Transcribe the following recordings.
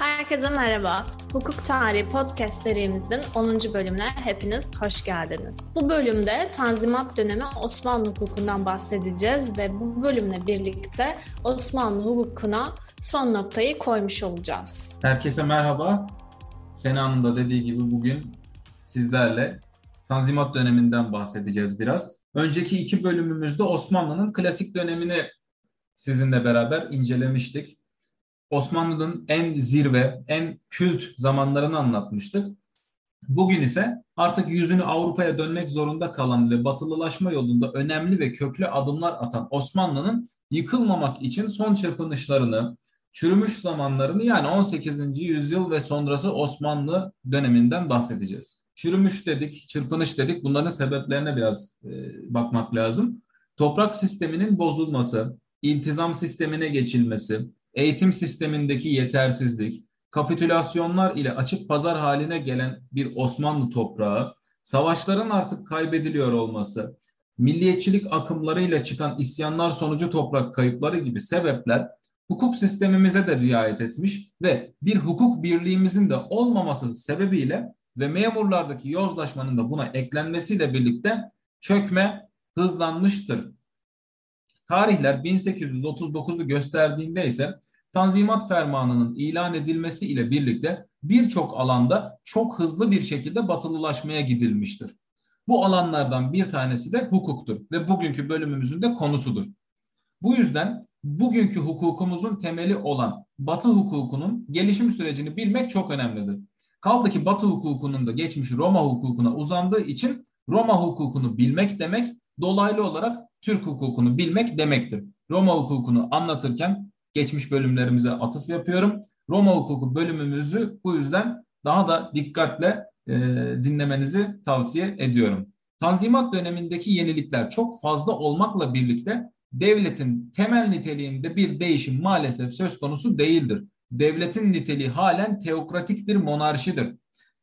Herkese merhaba. Hukuk Tarihi Podcast serimizin 10. bölümüne hepiniz hoş geldiniz. Bu bölümde Tanzimat dönemi Osmanlı hukukundan bahsedeceğiz ve bu bölümle birlikte Osmanlı hukukuna son noktayı koymuş olacağız. Herkese merhaba. Sena'nın da dediği gibi bugün sizlerle Tanzimat döneminden bahsedeceğiz biraz. Önceki iki bölümümüzde Osmanlı'nın klasik dönemini sizinle beraber incelemiştik. Osmanlı'nın en zirve, en kült zamanlarını anlatmıştık. Bugün ise artık yüzünü Avrupa'ya dönmek zorunda kalan ve batılılaşma yolunda önemli ve köklü adımlar atan Osmanlı'nın yıkılmamak için son çırpınışlarını, çürümüş zamanlarını yani 18. yüzyıl ve sonrası Osmanlı döneminden bahsedeceğiz. Çürümüş dedik, çırpınış dedik. Bunların sebeplerine biraz e, bakmak lazım. Toprak sisteminin bozulması, iltizam sistemine geçilmesi, eğitim sistemindeki yetersizlik, kapitülasyonlar ile açık pazar haline gelen bir Osmanlı toprağı, savaşların artık kaybediliyor olması, milliyetçilik akımlarıyla çıkan isyanlar sonucu toprak kayıpları gibi sebepler hukuk sistemimize de riayet etmiş ve bir hukuk birliğimizin de olmaması sebebiyle ve memurlardaki yozlaşmanın da buna eklenmesiyle birlikte çökme hızlanmıştır. Tarihler 1839'u gösterdiğinde ise Tanzimat Fermanı'nın ilan edilmesi ile birlikte birçok alanda çok hızlı bir şekilde batılılaşmaya gidilmiştir. Bu alanlardan bir tanesi de hukuktur ve bugünkü bölümümüzün de konusudur. Bu yüzden bugünkü hukukumuzun temeli olan Batı hukukunun gelişim sürecini bilmek çok önemlidir. Kaldı ki Batı hukukunun da geçmiş Roma hukukuna uzandığı için Roma hukukunu bilmek demek dolaylı olarak Türk hukukunu bilmek demektir. Roma hukukunu anlatırken geçmiş bölümlerimize atıf yapıyorum. Roma hukuku bölümümüzü bu yüzden daha da dikkatle e, dinlemenizi tavsiye ediyorum. Tanzimat dönemindeki yenilikler çok fazla olmakla birlikte devletin temel niteliğinde bir değişim maalesef söz konusu değildir. Devletin niteliği halen teokratik bir monarşidir.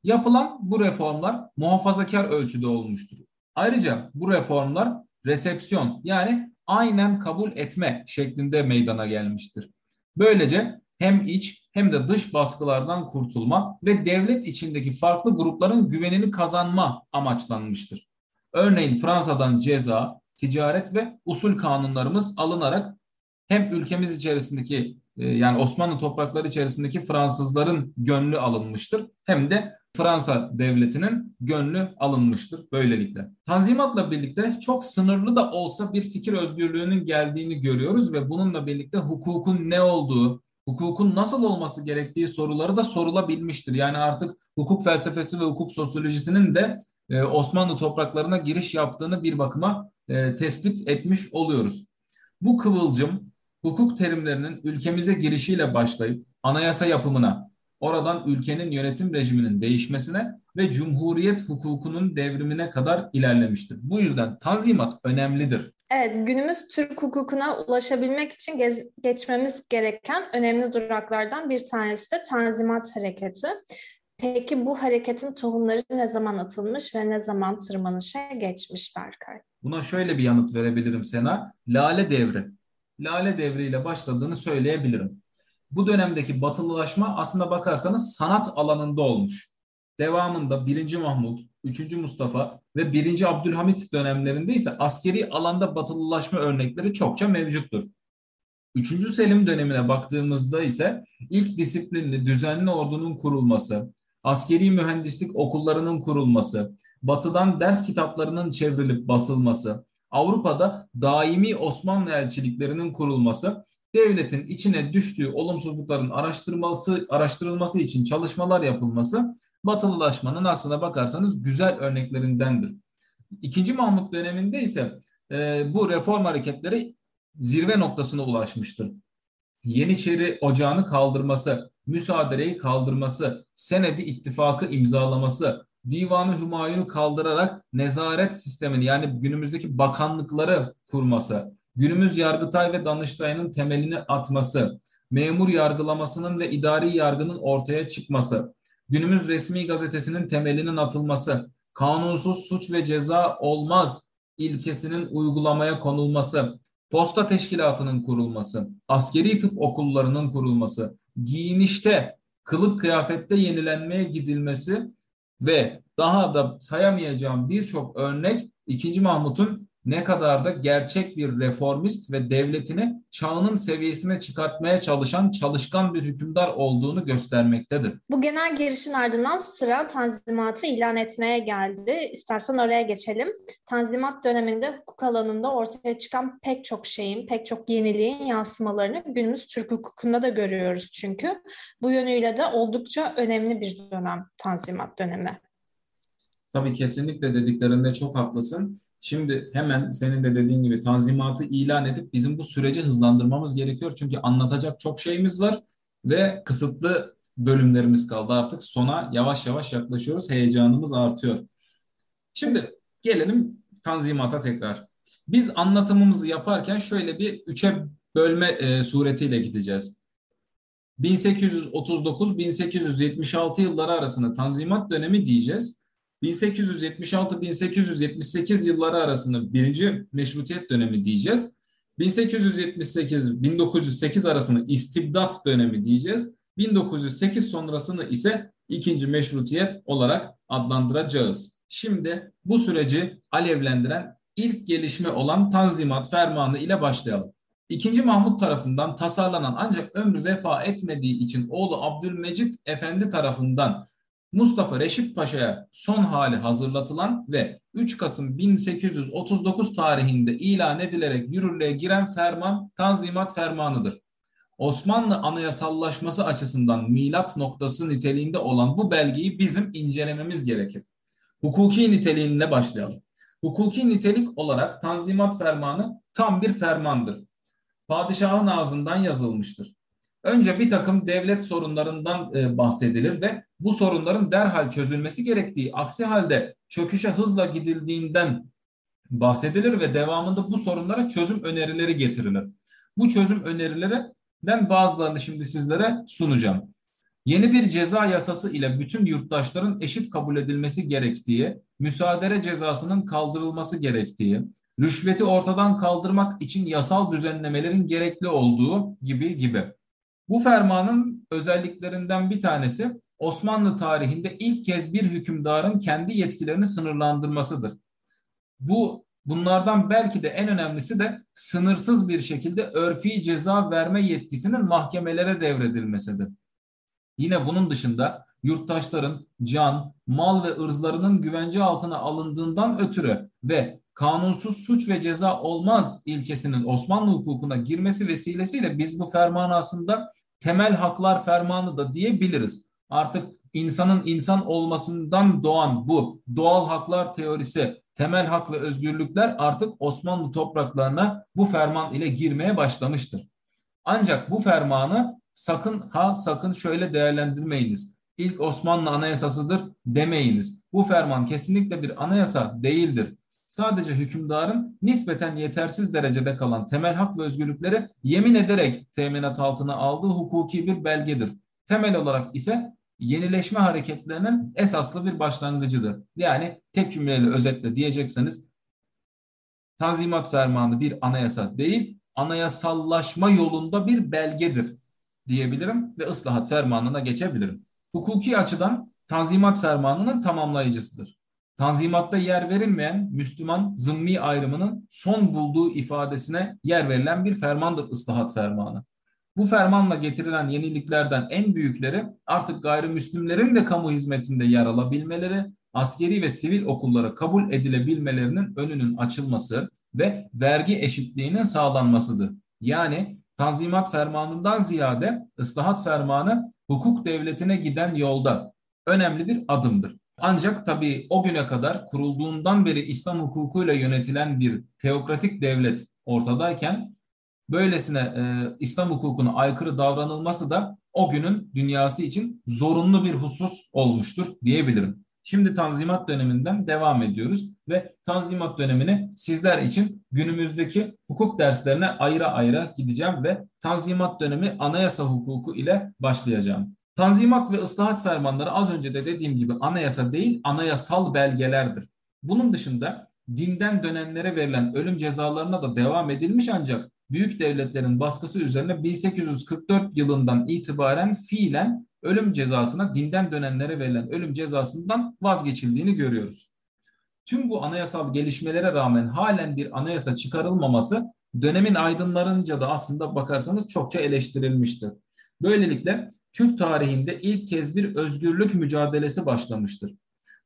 Yapılan bu reformlar muhafazakar ölçüde olmuştur. Ayrıca bu reformlar resepsiyon yani aynen kabul etme şeklinde meydana gelmiştir. Böylece hem iç hem de dış baskılardan kurtulma ve devlet içindeki farklı grupların güvenini kazanma amaçlanmıştır. Örneğin Fransa'dan ceza, ticaret ve usul kanunlarımız alınarak hem ülkemiz içerisindeki e, yani Osmanlı toprakları içerisindeki Fransızların gönlü alınmıştır hem de Fransa devletinin gönlü alınmıştır böylelikle. Tanzimatla birlikte çok sınırlı da olsa bir fikir özgürlüğünün geldiğini görüyoruz ve bununla birlikte hukukun ne olduğu, hukukun nasıl olması gerektiği soruları da sorulabilmiştir. Yani artık hukuk felsefesi ve hukuk sosyolojisinin de e, Osmanlı topraklarına giriş yaptığını bir bakıma e, tespit etmiş oluyoruz. Bu kıvılcım hukuk terimlerinin ülkemize girişiyle başlayıp anayasa yapımına, oradan ülkenin yönetim rejiminin değişmesine ve cumhuriyet hukukunun devrimine kadar ilerlemiştir. Bu yüzden tanzimat önemlidir. Evet, günümüz Türk hukukuna ulaşabilmek için gez, geçmemiz gereken önemli duraklardan bir tanesi de Tanzimat Hareketi. Peki bu hareketin tohumları ne zaman atılmış ve ne zaman tırmanışa geçmiş Berkay? Buna şöyle bir yanıt verebilirim Sena. Lale Devri. Lale Devri ile başladığını söyleyebilirim bu dönemdeki batılılaşma aslında bakarsanız sanat alanında olmuş. Devamında 1. Mahmut, 3. Mustafa ve 1. Abdülhamit dönemlerinde ise askeri alanda batılılaşma örnekleri çokça mevcuttur. 3. Selim dönemine baktığımızda ise ilk disiplinli düzenli ordunun kurulması, askeri mühendislik okullarının kurulması, batıdan ders kitaplarının çevrilip basılması, Avrupa'da daimi Osmanlı elçiliklerinin kurulması devletin içine düştüğü olumsuzlukların araştırılması, araştırılması için çalışmalar yapılması batılılaşmanın aslına bakarsanız güzel örneklerindendir. İkinci Mahmut döneminde ise e, bu reform hareketleri zirve noktasına ulaşmıştır. Yeniçeri Ocağı'nı kaldırması, müsaadereyi kaldırması, senedi ittifakı imzalaması, Divanı Hümayun'u kaldırarak nezaret sistemini yani günümüzdeki bakanlıkları kurması, günümüz Yargıtay ve Danıştay'ın temelini atması, memur yargılamasının ve idari yargının ortaya çıkması, günümüz resmi gazetesinin temelinin atılması, kanunsuz suç ve ceza olmaz ilkesinin uygulamaya konulması, posta teşkilatının kurulması, askeri tıp okullarının kurulması, giyinişte kılık kıyafette yenilenmeye gidilmesi ve daha da sayamayacağım birçok örnek 2. Mahmut'un ne kadar da gerçek bir reformist ve devletini çağının seviyesine çıkartmaya çalışan çalışkan bir hükümdar olduğunu göstermektedir. Bu genel girişin ardından sıra Tanzimat'ı ilan etmeye geldi. İstersen oraya geçelim. Tanzimat döneminde hukuk alanında ortaya çıkan pek çok şeyin, pek çok yeniliğin yansımalarını günümüz Türk hukukunda da görüyoruz çünkü. Bu yönüyle de oldukça önemli bir dönem Tanzimat dönemi. Tabii kesinlikle dediklerinde çok haklısın. Şimdi hemen senin de dediğin gibi tanzimatı ilan edip bizim bu süreci hızlandırmamız gerekiyor. Çünkü anlatacak çok şeyimiz var ve kısıtlı bölümlerimiz kaldı. Artık sona yavaş yavaş yaklaşıyoruz. Heyecanımız artıyor. Şimdi gelelim tanzimata tekrar. Biz anlatımımızı yaparken şöyle bir üçe bölme e, suretiyle gideceğiz. 1839-1876 yılları arasında tanzimat dönemi diyeceğiz. 1876-1878 yılları arasında birinci meşrutiyet dönemi diyeceğiz. 1878-1908 arasında istibdat dönemi diyeceğiz. 1908 sonrasını ise ikinci meşrutiyet olarak adlandıracağız. Şimdi bu süreci alevlendiren ilk gelişme olan Tanzimat Fermanı ile başlayalım. İkinci Mahmut tarafından tasarlanan ancak ömrü vefa etmediği için oğlu Abdülmecit Efendi tarafından Mustafa Reşit Paşa'ya son hali hazırlatılan ve 3 Kasım 1839 tarihinde ilan edilerek yürürlüğe giren ferman Tanzimat Fermanı'dır. Osmanlı anayasallaşması açısından milat noktası niteliğinde olan bu belgeyi bizim incelememiz gerekir. Hukuki niteliğine başlayalım. Hukuki nitelik olarak Tanzimat Fermanı tam bir fermandır. Padişahın ağzından yazılmıştır. Önce bir takım devlet sorunlarından e, bahsedilir ve bu sorunların derhal çözülmesi gerektiği, aksi halde çöküşe hızla gidildiğinden bahsedilir ve devamında bu sorunlara çözüm önerileri getirilir. Bu çözüm önerilerinden bazılarını şimdi sizlere sunacağım. Yeni bir ceza yasası ile bütün yurttaşların eşit kabul edilmesi gerektiği, müsaadere cezasının kaldırılması gerektiği, rüşveti ortadan kaldırmak için yasal düzenlemelerin gerekli olduğu gibi gibi. Bu fermanın özelliklerinden bir tanesi Osmanlı tarihinde ilk kez bir hükümdarın kendi yetkilerini sınırlandırmasıdır. Bu bunlardan belki de en önemlisi de sınırsız bir şekilde örfi ceza verme yetkisinin mahkemelere devredilmesidir. Yine bunun dışında yurttaşların can, mal ve ırzlarının güvence altına alındığından ötürü ve kanunsuz suç ve ceza olmaz ilkesinin Osmanlı hukukuna girmesi vesilesiyle biz bu fermanı aslında temel haklar fermanı da diyebiliriz. Artık insanın insan olmasından doğan bu doğal haklar teorisi, temel hak ve özgürlükler artık Osmanlı topraklarına bu ferman ile girmeye başlamıştır. Ancak bu fermanı sakın ha sakın şöyle değerlendirmeyiniz. İlk Osmanlı anayasasıdır demeyiniz. Bu ferman kesinlikle bir anayasa değildir sadece hükümdarın nispeten yetersiz derecede kalan temel hak ve özgürlükleri yemin ederek teminat altına aldığı hukuki bir belgedir. Temel olarak ise yenileşme hareketlerinin esaslı bir başlangıcıdır. Yani tek cümleyle özetle diyecekseniz Tanzimat Fermanı bir anayasa değil, anayasallaşma yolunda bir belgedir diyebilirim ve ıslahat fermanına geçebilirim. Hukuki açıdan Tanzimat Fermanı'nın tamamlayıcısıdır. Tanzimatta yer verilmeyen Müslüman zımmi ayrımının son bulduğu ifadesine yer verilen bir fermandır ıslahat fermanı. Bu fermanla getirilen yeniliklerden en büyükleri artık gayrimüslimlerin de kamu hizmetinde yer alabilmeleri, askeri ve sivil okullara kabul edilebilmelerinin önünün açılması ve vergi eşitliğinin sağlanmasıdır. Yani Tanzimat fermanından ziyade ıslahat fermanı hukuk devletine giden yolda önemli bir adımdır. Ancak tabii o güne kadar kurulduğundan beri İslam hukukuyla yönetilen bir teokratik devlet ortadayken böylesine e, İslam hukukuna aykırı davranılması da o günün dünyası için zorunlu bir husus olmuştur diyebilirim. Şimdi Tanzimat döneminden devam ediyoruz ve Tanzimat dönemini sizler için günümüzdeki hukuk derslerine ayrı ayrı gideceğim ve Tanzimat dönemi anayasa hukuku ile başlayacağım. Tanzimat ve ıslahat fermanları az önce de dediğim gibi anayasa değil anayasal belgelerdir. Bunun dışında dinden dönenlere verilen ölüm cezalarına da devam edilmiş ancak büyük devletlerin baskısı üzerine 1844 yılından itibaren fiilen ölüm cezasına dinden dönenlere verilen ölüm cezasından vazgeçildiğini görüyoruz. Tüm bu anayasal gelişmelere rağmen halen bir anayasa çıkarılmaması dönemin aydınlarınca da aslında bakarsanız çokça eleştirilmiştir. Böylelikle Türk tarihinde ilk kez bir özgürlük mücadelesi başlamıştır.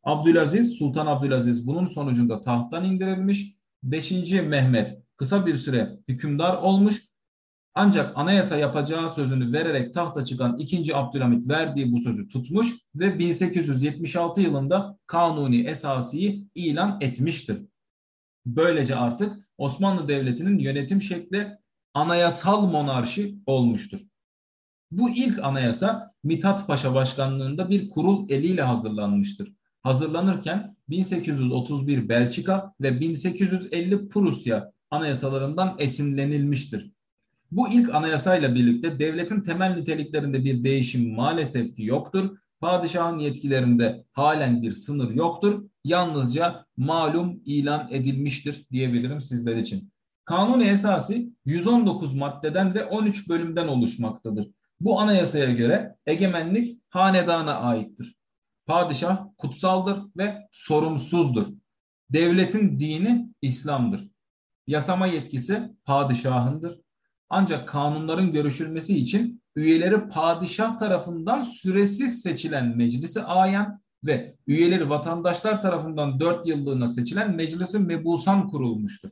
Abdülaziz, Sultan Abdülaziz bunun sonucunda tahttan indirilmiş. 5. Mehmet kısa bir süre hükümdar olmuş. Ancak anayasa yapacağı sözünü vererek tahta çıkan 2. Abdülhamit verdiği bu sözü tutmuş ve 1876 yılında Kanuni Esasi'yi ilan etmiştir. Böylece artık Osmanlı Devleti'nin yönetim şekli anayasal monarşi olmuştur. Bu ilk anayasa Mithat Paşa başkanlığında bir kurul eliyle hazırlanmıştır. Hazırlanırken 1831 Belçika ve 1850 Prusya anayasalarından esinlenilmiştir. Bu ilk anayasayla birlikte devletin temel niteliklerinde bir değişim maalesef ki yoktur. Padişahın yetkilerinde halen bir sınır yoktur. Yalnızca malum ilan edilmiştir diyebilirim sizler için. Kanun esası 119 maddeden ve 13 bölümden oluşmaktadır. Bu anayasaya göre egemenlik hanedana aittir. Padişah kutsaldır ve sorumsuzdur. Devletin dini İslam'dır. Yasama yetkisi padişahındır. Ancak kanunların görüşülmesi için üyeleri padişah tarafından süresiz seçilen meclisi ayan ve üyeleri vatandaşlar tarafından dört yıllığına seçilen meclisi mebusan kurulmuştur.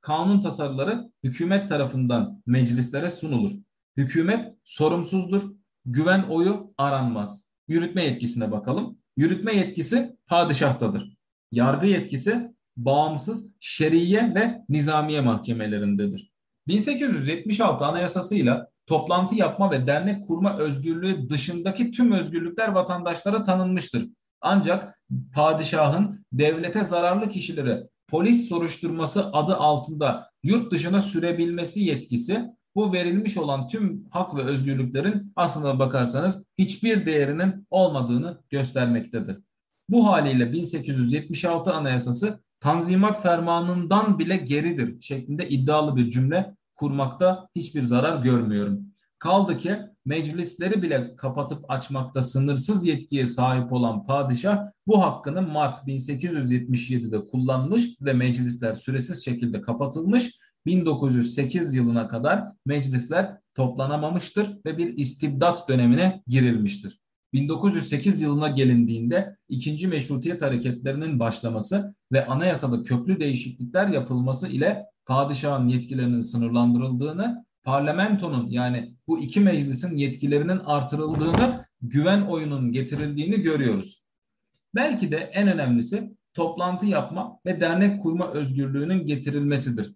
Kanun tasarıları hükümet tarafından meclislere sunulur. Hükümet sorumsuzdur, güven oyu aranmaz. Yürütme yetkisine bakalım. Yürütme yetkisi padişahtadır. Yargı yetkisi bağımsız şeriye ve nizamiye mahkemelerindedir. 1876 anayasasıyla toplantı yapma ve dernek kurma özgürlüğü dışındaki tüm özgürlükler vatandaşlara tanınmıştır. Ancak padişahın devlete zararlı kişileri polis soruşturması adı altında yurt dışına sürebilmesi yetkisi bu verilmiş olan tüm hak ve özgürlüklerin aslında bakarsanız hiçbir değerinin olmadığını göstermektedir. Bu haliyle 1876 Anayasası Tanzimat Fermanı'ndan bile geridir şeklinde iddialı bir cümle kurmakta hiçbir zarar görmüyorum. Kaldı ki meclisleri bile kapatıp açmakta sınırsız yetkiye sahip olan padişah bu hakkını Mart 1877'de kullanmış ve meclisler süresiz şekilde kapatılmış 1908 yılına kadar meclisler toplanamamıştır ve bir istibdat dönemine girilmiştir. 1908 yılına gelindiğinde ikinci meşrutiyet hareketlerinin başlaması ve anayasada köklü değişiklikler yapılması ile padişahın yetkilerinin sınırlandırıldığını, parlamentonun yani bu iki meclisin yetkilerinin artırıldığını, güven oyunun getirildiğini görüyoruz. Belki de en önemlisi toplantı yapma ve dernek kurma özgürlüğünün getirilmesidir.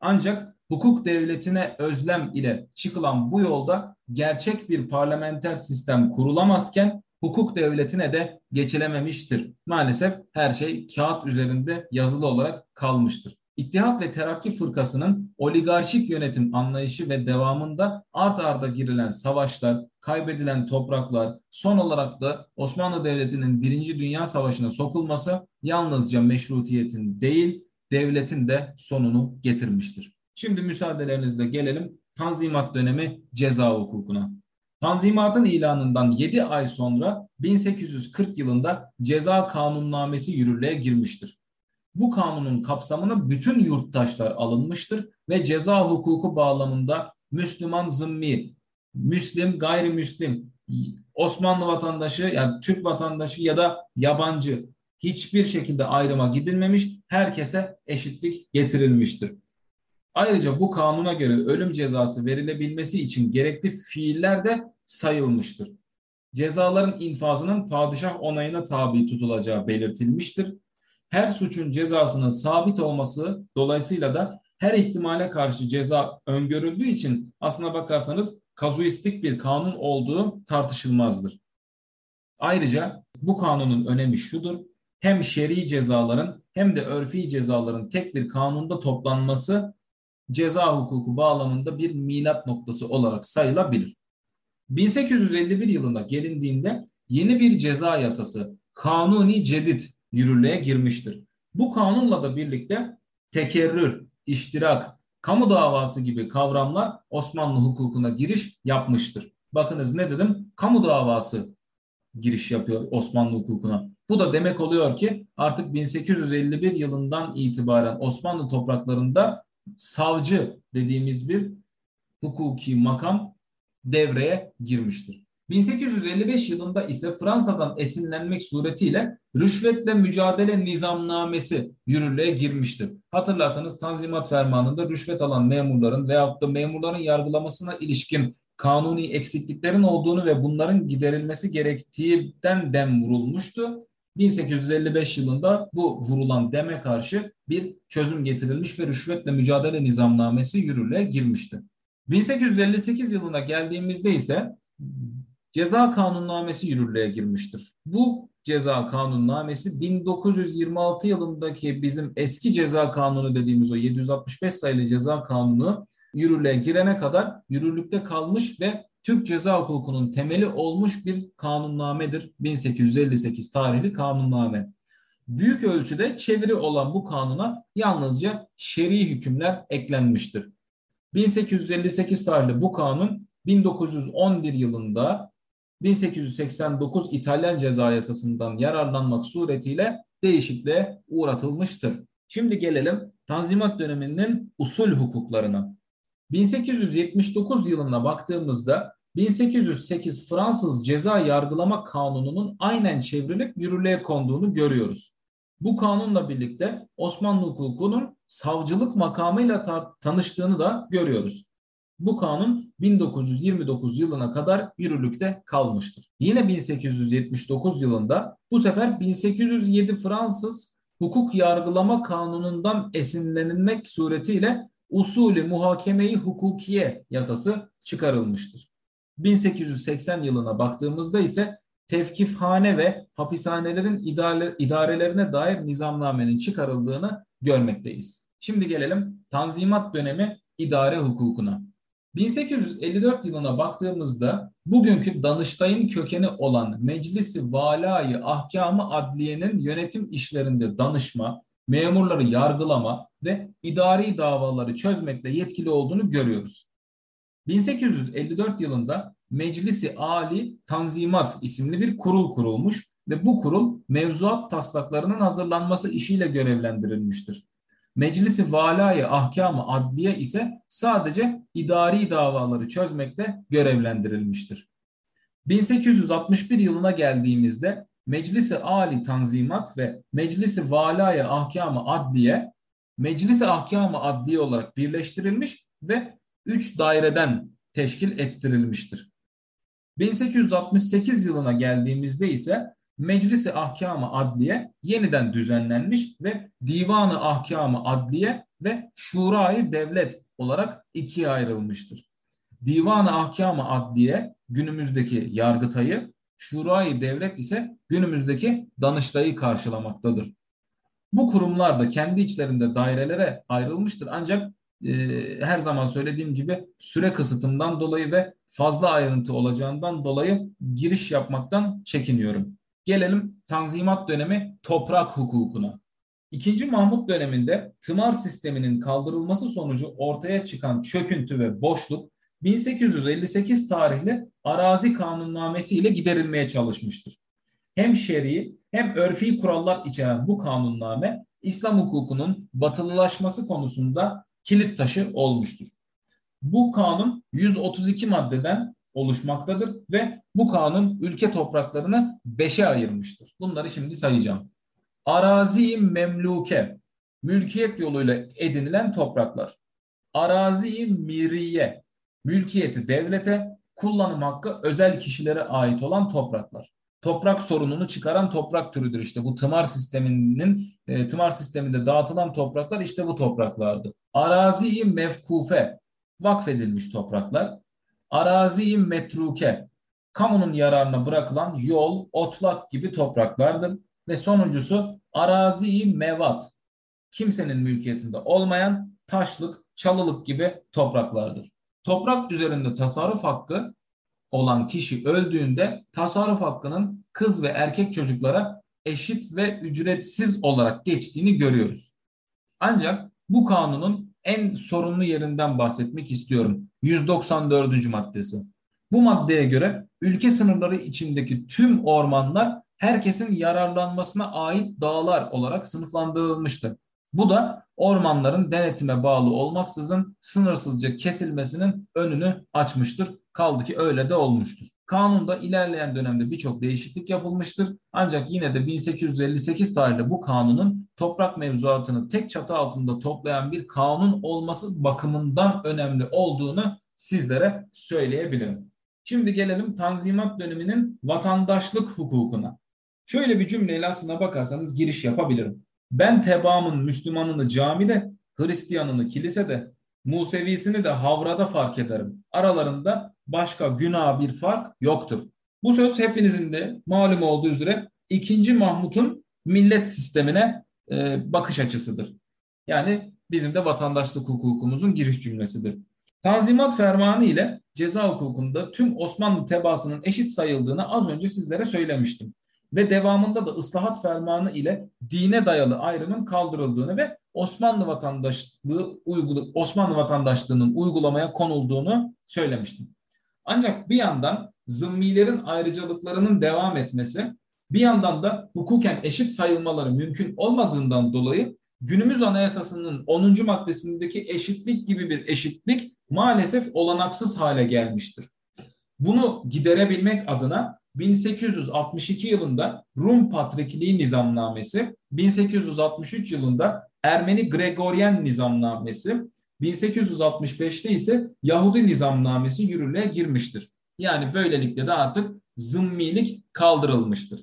Ancak hukuk devletine özlem ile çıkılan bu yolda gerçek bir parlamenter sistem kurulamazken hukuk devletine de geçilememiştir. Maalesef her şey kağıt üzerinde yazılı olarak kalmıştır. İttihat ve Terakki Fırkası'nın oligarşik yönetim anlayışı ve devamında art arda girilen savaşlar, kaybedilen topraklar, son olarak da Osmanlı Devleti'nin Birinci Dünya Savaşı'na sokulması yalnızca meşrutiyetin değil, devletin de sonunu getirmiştir. Şimdi müsaadelerinizle gelelim Tanzimat dönemi ceza hukukuna. Tanzimatın ilanından 7 ay sonra 1840 yılında ceza kanunnamesi yürürlüğe girmiştir. Bu kanunun kapsamına bütün yurttaşlar alınmıştır ve ceza hukuku bağlamında Müslüman zımmi, Müslim, gayrimüslim, Osmanlı vatandaşı yani Türk vatandaşı ya da yabancı hiçbir şekilde ayrıma gidilmemiş, herkese eşitlik getirilmiştir. Ayrıca bu kanuna göre ölüm cezası verilebilmesi için gerekli fiiller de sayılmıştır. Cezaların infazının padişah onayına tabi tutulacağı belirtilmiştir. Her suçun cezasının sabit olması dolayısıyla da her ihtimale karşı ceza öngörüldüğü için aslına bakarsanız kazuistik bir kanun olduğu tartışılmazdır. Ayrıca bu kanunun önemi şudur hem şer'i cezaların hem de örfi cezaların tek bir kanunda toplanması ceza hukuku bağlamında bir milat noktası olarak sayılabilir. 1851 yılında gelindiğinde yeni bir ceza yasası Kanuni Cedid yürürlüğe girmiştir. Bu kanunla da birlikte tekerrür, iştirak, kamu davası gibi kavramlar Osmanlı hukukuna giriş yapmıştır. bakınız ne dedim? Kamu davası giriş yapıyor Osmanlı hukukuna. Bu da demek oluyor ki artık 1851 yılından itibaren Osmanlı topraklarında savcı dediğimiz bir hukuki makam devreye girmiştir. 1855 yılında ise Fransa'dan esinlenmek suretiyle rüşvetle mücadele nizamnamesi yürürlüğe girmiştir. Hatırlarsanız Tanzimat Fermanı'nda rüşvet alan memurların veyahut da memurların yargılamasına ilişkin kanuni eksikliklerin olduğunu ve bunların giderilmesi gerektiğinden dem vurulmuştu. 1855 yılında bu vurulan deme karşı bir çözüm getirilmiş ve rüşvetle mücadele nizamnamesi yürürlüğe girmişti. 1858 yılına geldiğimizde ise ceza kanunnamesi yürürlüğe girmiştir. Bu ceza kanunnamesi 1926 yılındaki bizim eski ceza kanunu dediğimiz o 765 sayılı ceza kanunu yürürlüğe girene kadar yürürlükte kalmış ve Türk ceza hukukunun temeli olmuş bir kanunnamedir. 1858 tarihli kanunname. Büyük ölçüde çeviri olan bu kanuna yalnızca şer'i hükümler eklenmiştir. 1858 tarihli bu kanun 1911 yılında 1889 İtalyan ceza yasasından yararlanmak suretiyle değişikliğe uğratılmıştır. Şimdi gelelim Tanzimat döneminin usul hukuklarına. 1879 yılına baktığımızda 1808 Fransız Ceza Yargılama Kanunu'nun aynen çevrilip yürürlüğe konduğunu görüyoruz. Bu kanunla birlikte Osmanlı hukukunun savcılık makamıyla tanıştığını da görüyoruz. Bu kanun 1929 yılına kadar yürürlükte kalmıştır. Yine 1879 yılında bu sefer 1807 Fransız hukuk yargılama kanunundan esinlenilmek suretiyle usulü muhakemeyi hukukiye yasası çıkarılmıştır. 1880 yılına baktığımızda ise tevkifhane ve hapishanelerin idare, idarelerine dair nizamnamenin çıkarıldığını görmekteyiz. Şimdi gelelim Tanzimat dönemi idare hukukuna. 1854 yılına baktığımızda bugünkü Danıştay'ın kökeni olan Meclisi Valayı Ahkamı Adliye'nin yönetim işlerinde danışma, memurları yargılama ve idari davaları çözmekte yetkili olduğunu görüyoruz. 1854 yılında Meclisi Ali Tanzimat isimli bir kurul kurulmuş ve bu kurul mevzuat taslaklarının hazırlanması işiyle görevlendirilmiştir. Meclisi Valaya Ahkamı Adliye ise sadece idari davaları çözmekte görevlendirilmiştir. 1861 yılına geldiğimizde Meclisi Ali Tanzimat ve Meclisi Valaya Ahkamı Adliye Meclisi Ahkamı Adliye olarak birleştirilmiş ve 3 daireden teşkil ettirilmiştir. 1868 yılına geldiğimizde ise Meclisi Ahkamı Adliye yeniden düzenlenmiş ve Divanı Ahkamı Adliye ve Şurayı Devlet olarak ikiye ayrılmıştır. Divanı Ahkamı Adliye günümüzdeki Yargıtay'ı, Şurayı Devlet ise günümüzdeki Danıştay'ı karşılamaktadır. Bu kurumlar da kendi içlerinde dairelere ayrılmıştır ancak e, her zaman söylediğim gibi süre kısıtından dolayı ve fazla ayrıntı olacağından dolayı giriş yapmaktan çekiniyorum. Gelelim Tanzimat dönemi toprak hukukuna. İkinci Mahmut döneminde tımar sisteminin kaldırılması sonucu ortaya çıkan çöküntü ve boşluk 1858 tarihli arazi kanunnamesi ile giderilmeye çalışmıştır. Hem şer'i hem örfi kurallar içeren bu kanunname İslam hukukunun batılılaşması konusunda kilit taşı olmuştur. Bu kanun 132 maddeden oluşmaktadır ve bu kanun ülke topraklarını beşe ayırmıştır. Bunları şimdi sayacağım. Arazi memluke, mülkiyet yoluyla edinilen topraklar. Arazi miriye, mülkiyeti devlete, kullanım hakkı özel kişilere ait olan topraklar. Toprak sorununu çıkaran toprak türüdür işte bu tımar sisteminin e, tımar sisteminde dağıtılan topraklar işte bu topraklardı. Arazi mevkufe vakfedilmiş topraklar arazi metruke, kamunun yararına bırakılan yol, otlak gibi topraklardır. Ve sonuncusu arazi mevat, kimsenin mülkiyetinde olmayan taşlık, çalılık gibi topraklardır. Toprak üzerinde tasarruf hakkı olan kişi öldüğünde tasarruf hakkının kız ve erkek çocuklara eşit ve ücretsiz olarak geçtiğini görüyoruz. Ancak bu kanunun en sorunlu yerinden bahsetmek istiyorum. 194. maddesi. Bu maddeye göre ülke sınırları içindeki tüm ormanlar herkesin yararlanmasına ait dağlar olarak sınıflandırılmıştır. Bu da ormanların denetime bağlı olmaksızın sınırsızca kesilmesinin önünü açmıştır. Kaldı ki öyle de olmuştur. Kanunda ilerleyen dönemde birçok değişiklik yapılmıştır. Ancak yine de 1858 tarihli bu kanunun toprak mevzuatını tek çatı altında toplayan bir kanun olması bakımından önemli olduğunu sizlere söyleyebilirim. Şimdi gelelim Tanzimat döneminin vatandaşlık hukukuna. Şöyle bir cümleyle aslına bakarsanız giriş yapabilirim. Ben tebaamın Müslümanını camide, Hristiyanını kilisede, Musevisini de havrada fark ederim. Aralarında başka günah bir fark yoktur. Bu söz hepinizin de malum olduğu üzere 2. Mahmut'un millet sistemine e, bakış açısıdır. Yani bizim de vatandaşlık hukukumuzun giriş cümlesidir. Tanzimat fermanı ile ceza hukukunda tüm Osmanlı tebaasının eşit sayıldığını az önce sizlere söylemiştim ve devamında da ıslahat fermanı ile dine dayalı ayrımın kaldırıldığını ve Osmanlı vatandaşlığı uygulu Osmanlı vatandaşlığının uygulamaya konulduğunu söylemiştim. Ancak bir yandan zımmilerin ayrıcalıklarının devam etmesi, bir yandan da hukuken eşit sayılmaları mümkün olmadığından dolayı günümüz anayasasının 10. maddesindeki eşitlik gibi bir eşitlik maalesef olanaksız hale gelmiştir. Bunu giderebilmek adına 1862 yılında Rum Patrikliği Nizamnamesi, 1863 yılında Ermeni Gregoryen Nizamnamesi, 1865'te ise Yahudi Nizamnamesi yürürlüğe girmiştir. Yani böylelikle de artık zımmilik kaldırılmıştır.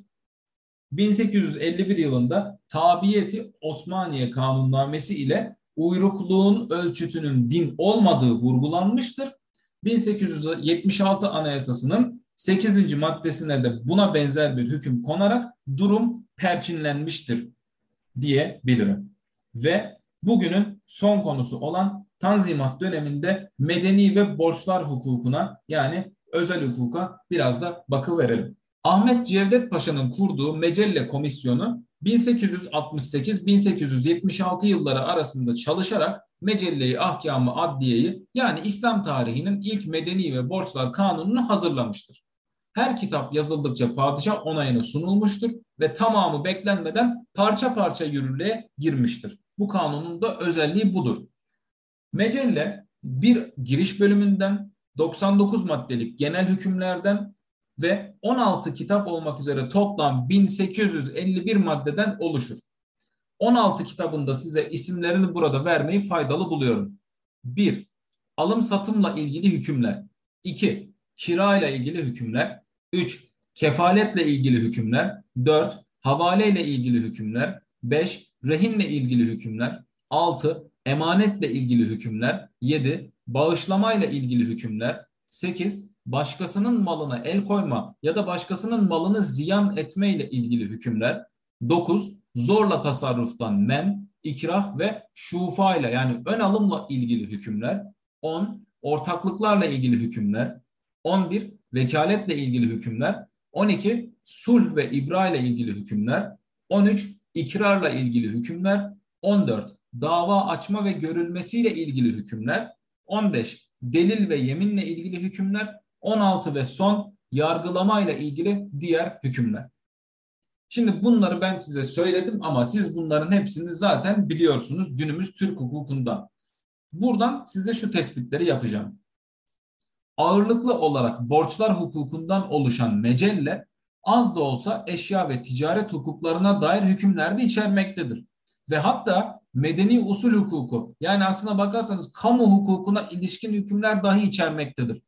1851 yılında Tabiyeti Osmaniye Kanunnamesi ile uyrukluğun ölçütünün din olmadığı vurgulanmıştır. 1876 Anayasası'nın 8. maddesine de buna benzer bir hüküm konarak durum perçinlenmiştir diyebilirim. Ve bugünün son konusu olan Tanzimat döneminde medeni ve borçlar hukukuna yani özel hukuka biraz da bakı verelim. Ahmet Cevdet Paşa'nın kurduğu Mecelle Komisyonu 1868-1876 yılları arasında çalışarak Mecelle-i Ahkamı Adliye'yi yani İslam tarihinin ilk medeni ve borçlar kanununu hazırlamıştır. Her kitap yazıldıkça padişah onayına sunulmuştur ve tamamı beklenmeden parça parça yürürlüğe girmiştir. Bu kanunun da özelliği budur. Mecelle bir giriş bölümünden 99 maddelik genel hükümlerden ve 16 kitap olmak üzere toplam 1851 maddeden oluşur. 16 kitabında size isimlerini burada vermeyi faydalı buluyorum. 1. Alım satımla ilgili hükümler. 2. Kira ile ilgili hükümler. 3. Kefaletle ilgili hükümler. 4. Havale ile ilgili hükümler. 5. Rehinle ilgili hükümler. 6. Emanetle ilgili hükümler. 7. Bağışlamayla ilgili hükümler. 8. Başkasının malına el koyma ya da başkasının malını ziyan etme ile ilgili hükümler. 9. Zorla tasarruftan men, ikrah ve şufa ile yani ön alımla ilgili hükümler. 10. Ortaklıklarla ilgili hükümler. 11 vekaletle ilgili hükümler, 12 sulh ve ibra ile ilgili hükümler, 13 ikrarla ilgili hükümler, 14 dava açma ve görülmesiyle ilgili hükümler, 15 delil ve yeminle ilgili hükümler, 16 ve son yargılama ile ilgili diğer hükümler. Şimdi bunları ben size söyledim ama siz bunların hepsini zaten biliyorsunuz günümüz Türk hukukundan. Buradan size şu tespitleri yapacağım ağırlıklı olarak borçlar hukukundan oluşan mecelle az da olsa eşya ve ticaret hukuklarına dair hükümler de içermektedir. Ve hatta medeni usul hukuku yani aslına bakarsanız kamu hukukuna ilişkin hükümler dahi içermektedir.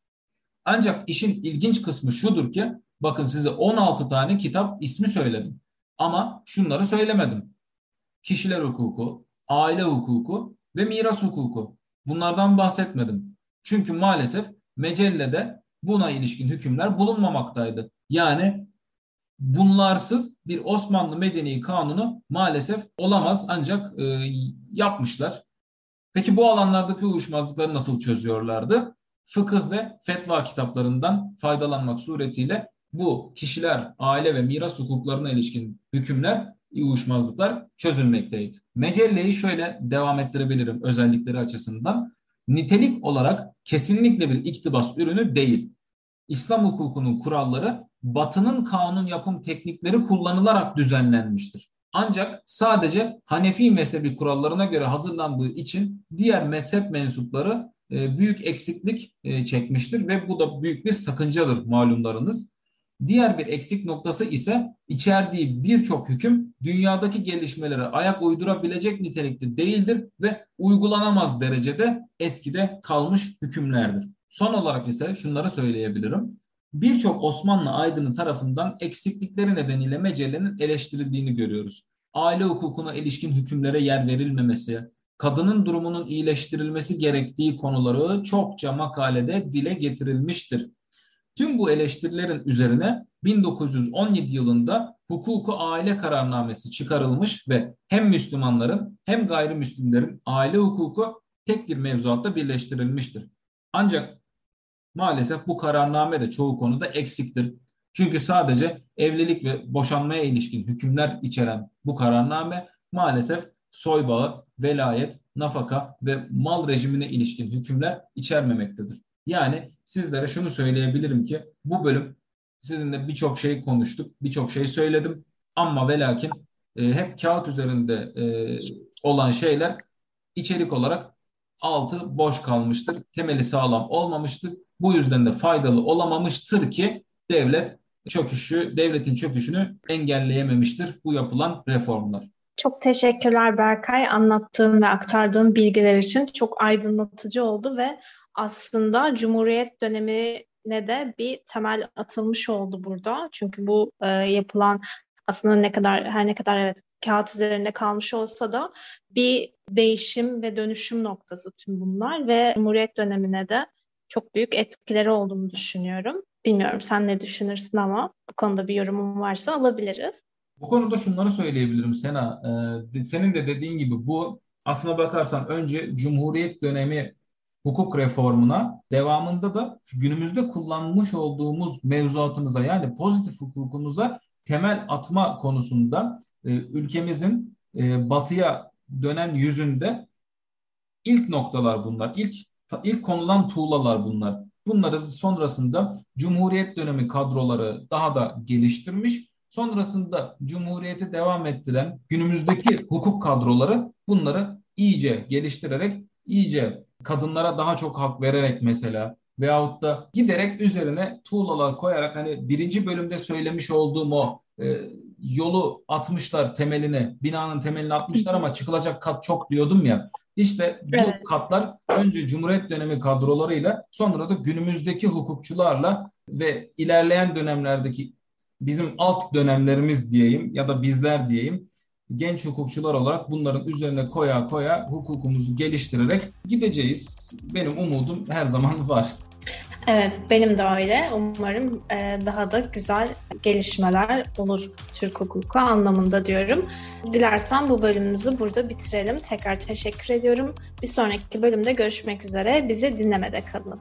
Ancak işin ilginç kısmı şudur ki bakın size 16 tane kitap ismi söyledim. Ama şunları söylemedim. Kişiler hukuku, aile hukuku ve miras hukuku. Bunlardan bahsetmedim. Çünkü maalesef Mecelle'de buna ilişkin hükümler bulunmamaktaydı. Yani bunlarsız bir Osmanlı Medeni Kanunu maalesef olamaz ancak e, yapmışlar. Peki bu alanlardaki uyuşmazlıkları nasıl çözüyorlardı? Fıkıh ve fetva kitaplarından faydalanmak suretiyle bu kişiler, aile ve miras hukuklarına ilişkin hükümler, uyuşmazlıklar çözülmekteydi. Mecelleyi şöyle devam ettirebilirim özellikleri açısından nitelik olarak kesinlikle bir iktibas ürünü değil. İslam hukukunun kuralları Batı'nın kanun yapım teknikleri kullanılarak düzenlenmiştir. Ancak sadece Hanefi mezhebi kurallarına göre hazırlandığı için diğer mezhep mensupları e, büyük eksiklik e, çekmiştir ve bu da büyük bir sakıncadır malumlarınız. Diğer bir eksik noktası ise içerdiği birçok hüküm dünyadaki gelişmelere ayak uydurabilecek nitelikte değildir ve uygulanamaz derecede eskide kalmış hükümlerdir. Son olarak ise şunları söyleyebilirim. Birçok Osmanlı aydını tarafından eksiklikleri nedeniyle mecelenin eleştirildiğini görüyoruz. Aile hukukuna ilişkin hükümlere yer verilmemesi, kadının durumunun iyileştirilmesi gerektiği konuları çokça makalede dile getirilmiştir. Tüm bu eleştirilerin üzerine 1917 yılında hukuku aile kararnamesi çıkarılmış ve hem Müslümanların hem gayrimüslimlerin aile hukuku tek bir mevzuatta birleştirilmiştir. Ancak maalesef bu kararname de çoğu konuda eksiktir. Çünkü sadece evlilik ve boşanmaya ilişkin hükümler içeren bu kararname maalesef soybağı, velayet, nafaka ve mal rejimine ilişkin hükümler içermemektedir. Yani sizlere şunu söyleyebilirim ki bu bölüm sizinle birçok şey konuştuk, birçok şey söyledim ama ve lakin e, hep kağıt üzerinde e, olan şeyler içerik olarak altı boş kalmıştır. Temeli sağlam olmamıştır. Bu yüzden de faydalı olamamıştır ki devlet çöküşü, devletin çöküşünü engelleyememiştir bu yapılan reformlar. Çok teşekkürler Berkay anlattığın ve aktardığın bilgiler için çok aydınlatıcı oldu ve aslında Cumhuriyet dönemine de bir temel atılmış oldu burada. Çünkü bu e, yapılan aslında ne kadar her ne kadar evet kağıt üzerinde kalmış olsa da bir değişim ve dönüşüm noktası tüm bunlar ve Cumhuriyet dönemine de çok büyük etkileri olduğunu düşünüyorum. Bilmiyorum sen ne düşünürsün ama bu konuda bir yorumum varsa alabiliriz. Bu konuda şunları söyleyebilirim Sena. Ee, senin de dediğin gibi bu aslına bakarsan önce Cumhuriyet dönemi hukuk reformuna devamında da günümüzde kullanmış olduğumuz mevzuatımıza yani pozitif hukukumuza temel atma konusunda e, ülkemizin e, batıya dönen yüzünde ilk noktalar bunlar. İlk ilk konulan tuğlalar bunlar. Bunları sonrasında Cumhuriyet dönemi kadroları daha da geliştirmiş. Sonrasında Cumhuriyeti devam ettiren günümüzdeki hukuk kadroları bunları iyice geliştirerek, iyice kadınlara daha çok hak vererek mesela veyahut da giderek üzerine tuğlalar koyarak hani birinci bölümde söylemiş olduğum o e, yolu atmışlar temeline, binanın temelini atmışlar ama çıkılacak kat çok diyordum ya. İşte bu evet. katlar önce Cumhuriyet dönemi kadrolarıyla sonra da günümüzdeki hukukçularla ve ilerleyen dönemlerdeki bizim alt dönemlerimiz diyeyim ya da bizler diyeyim genç hukukçular olarak bunların üzerine koya koya hukukumuzu geliştirerek gideceğiz. Benim umudum her zaman var. Evet, benim de öyle. Umarım e, daha da güzel gelişmeler olur Türk hukuku anlamında diyorum. Dilersen bu bölümümüzü burada bitirelim. Tekrar teşekkür ediyorum. Bir sonraki bölümde görüşmek üzere. Bizi dinlemede kalın.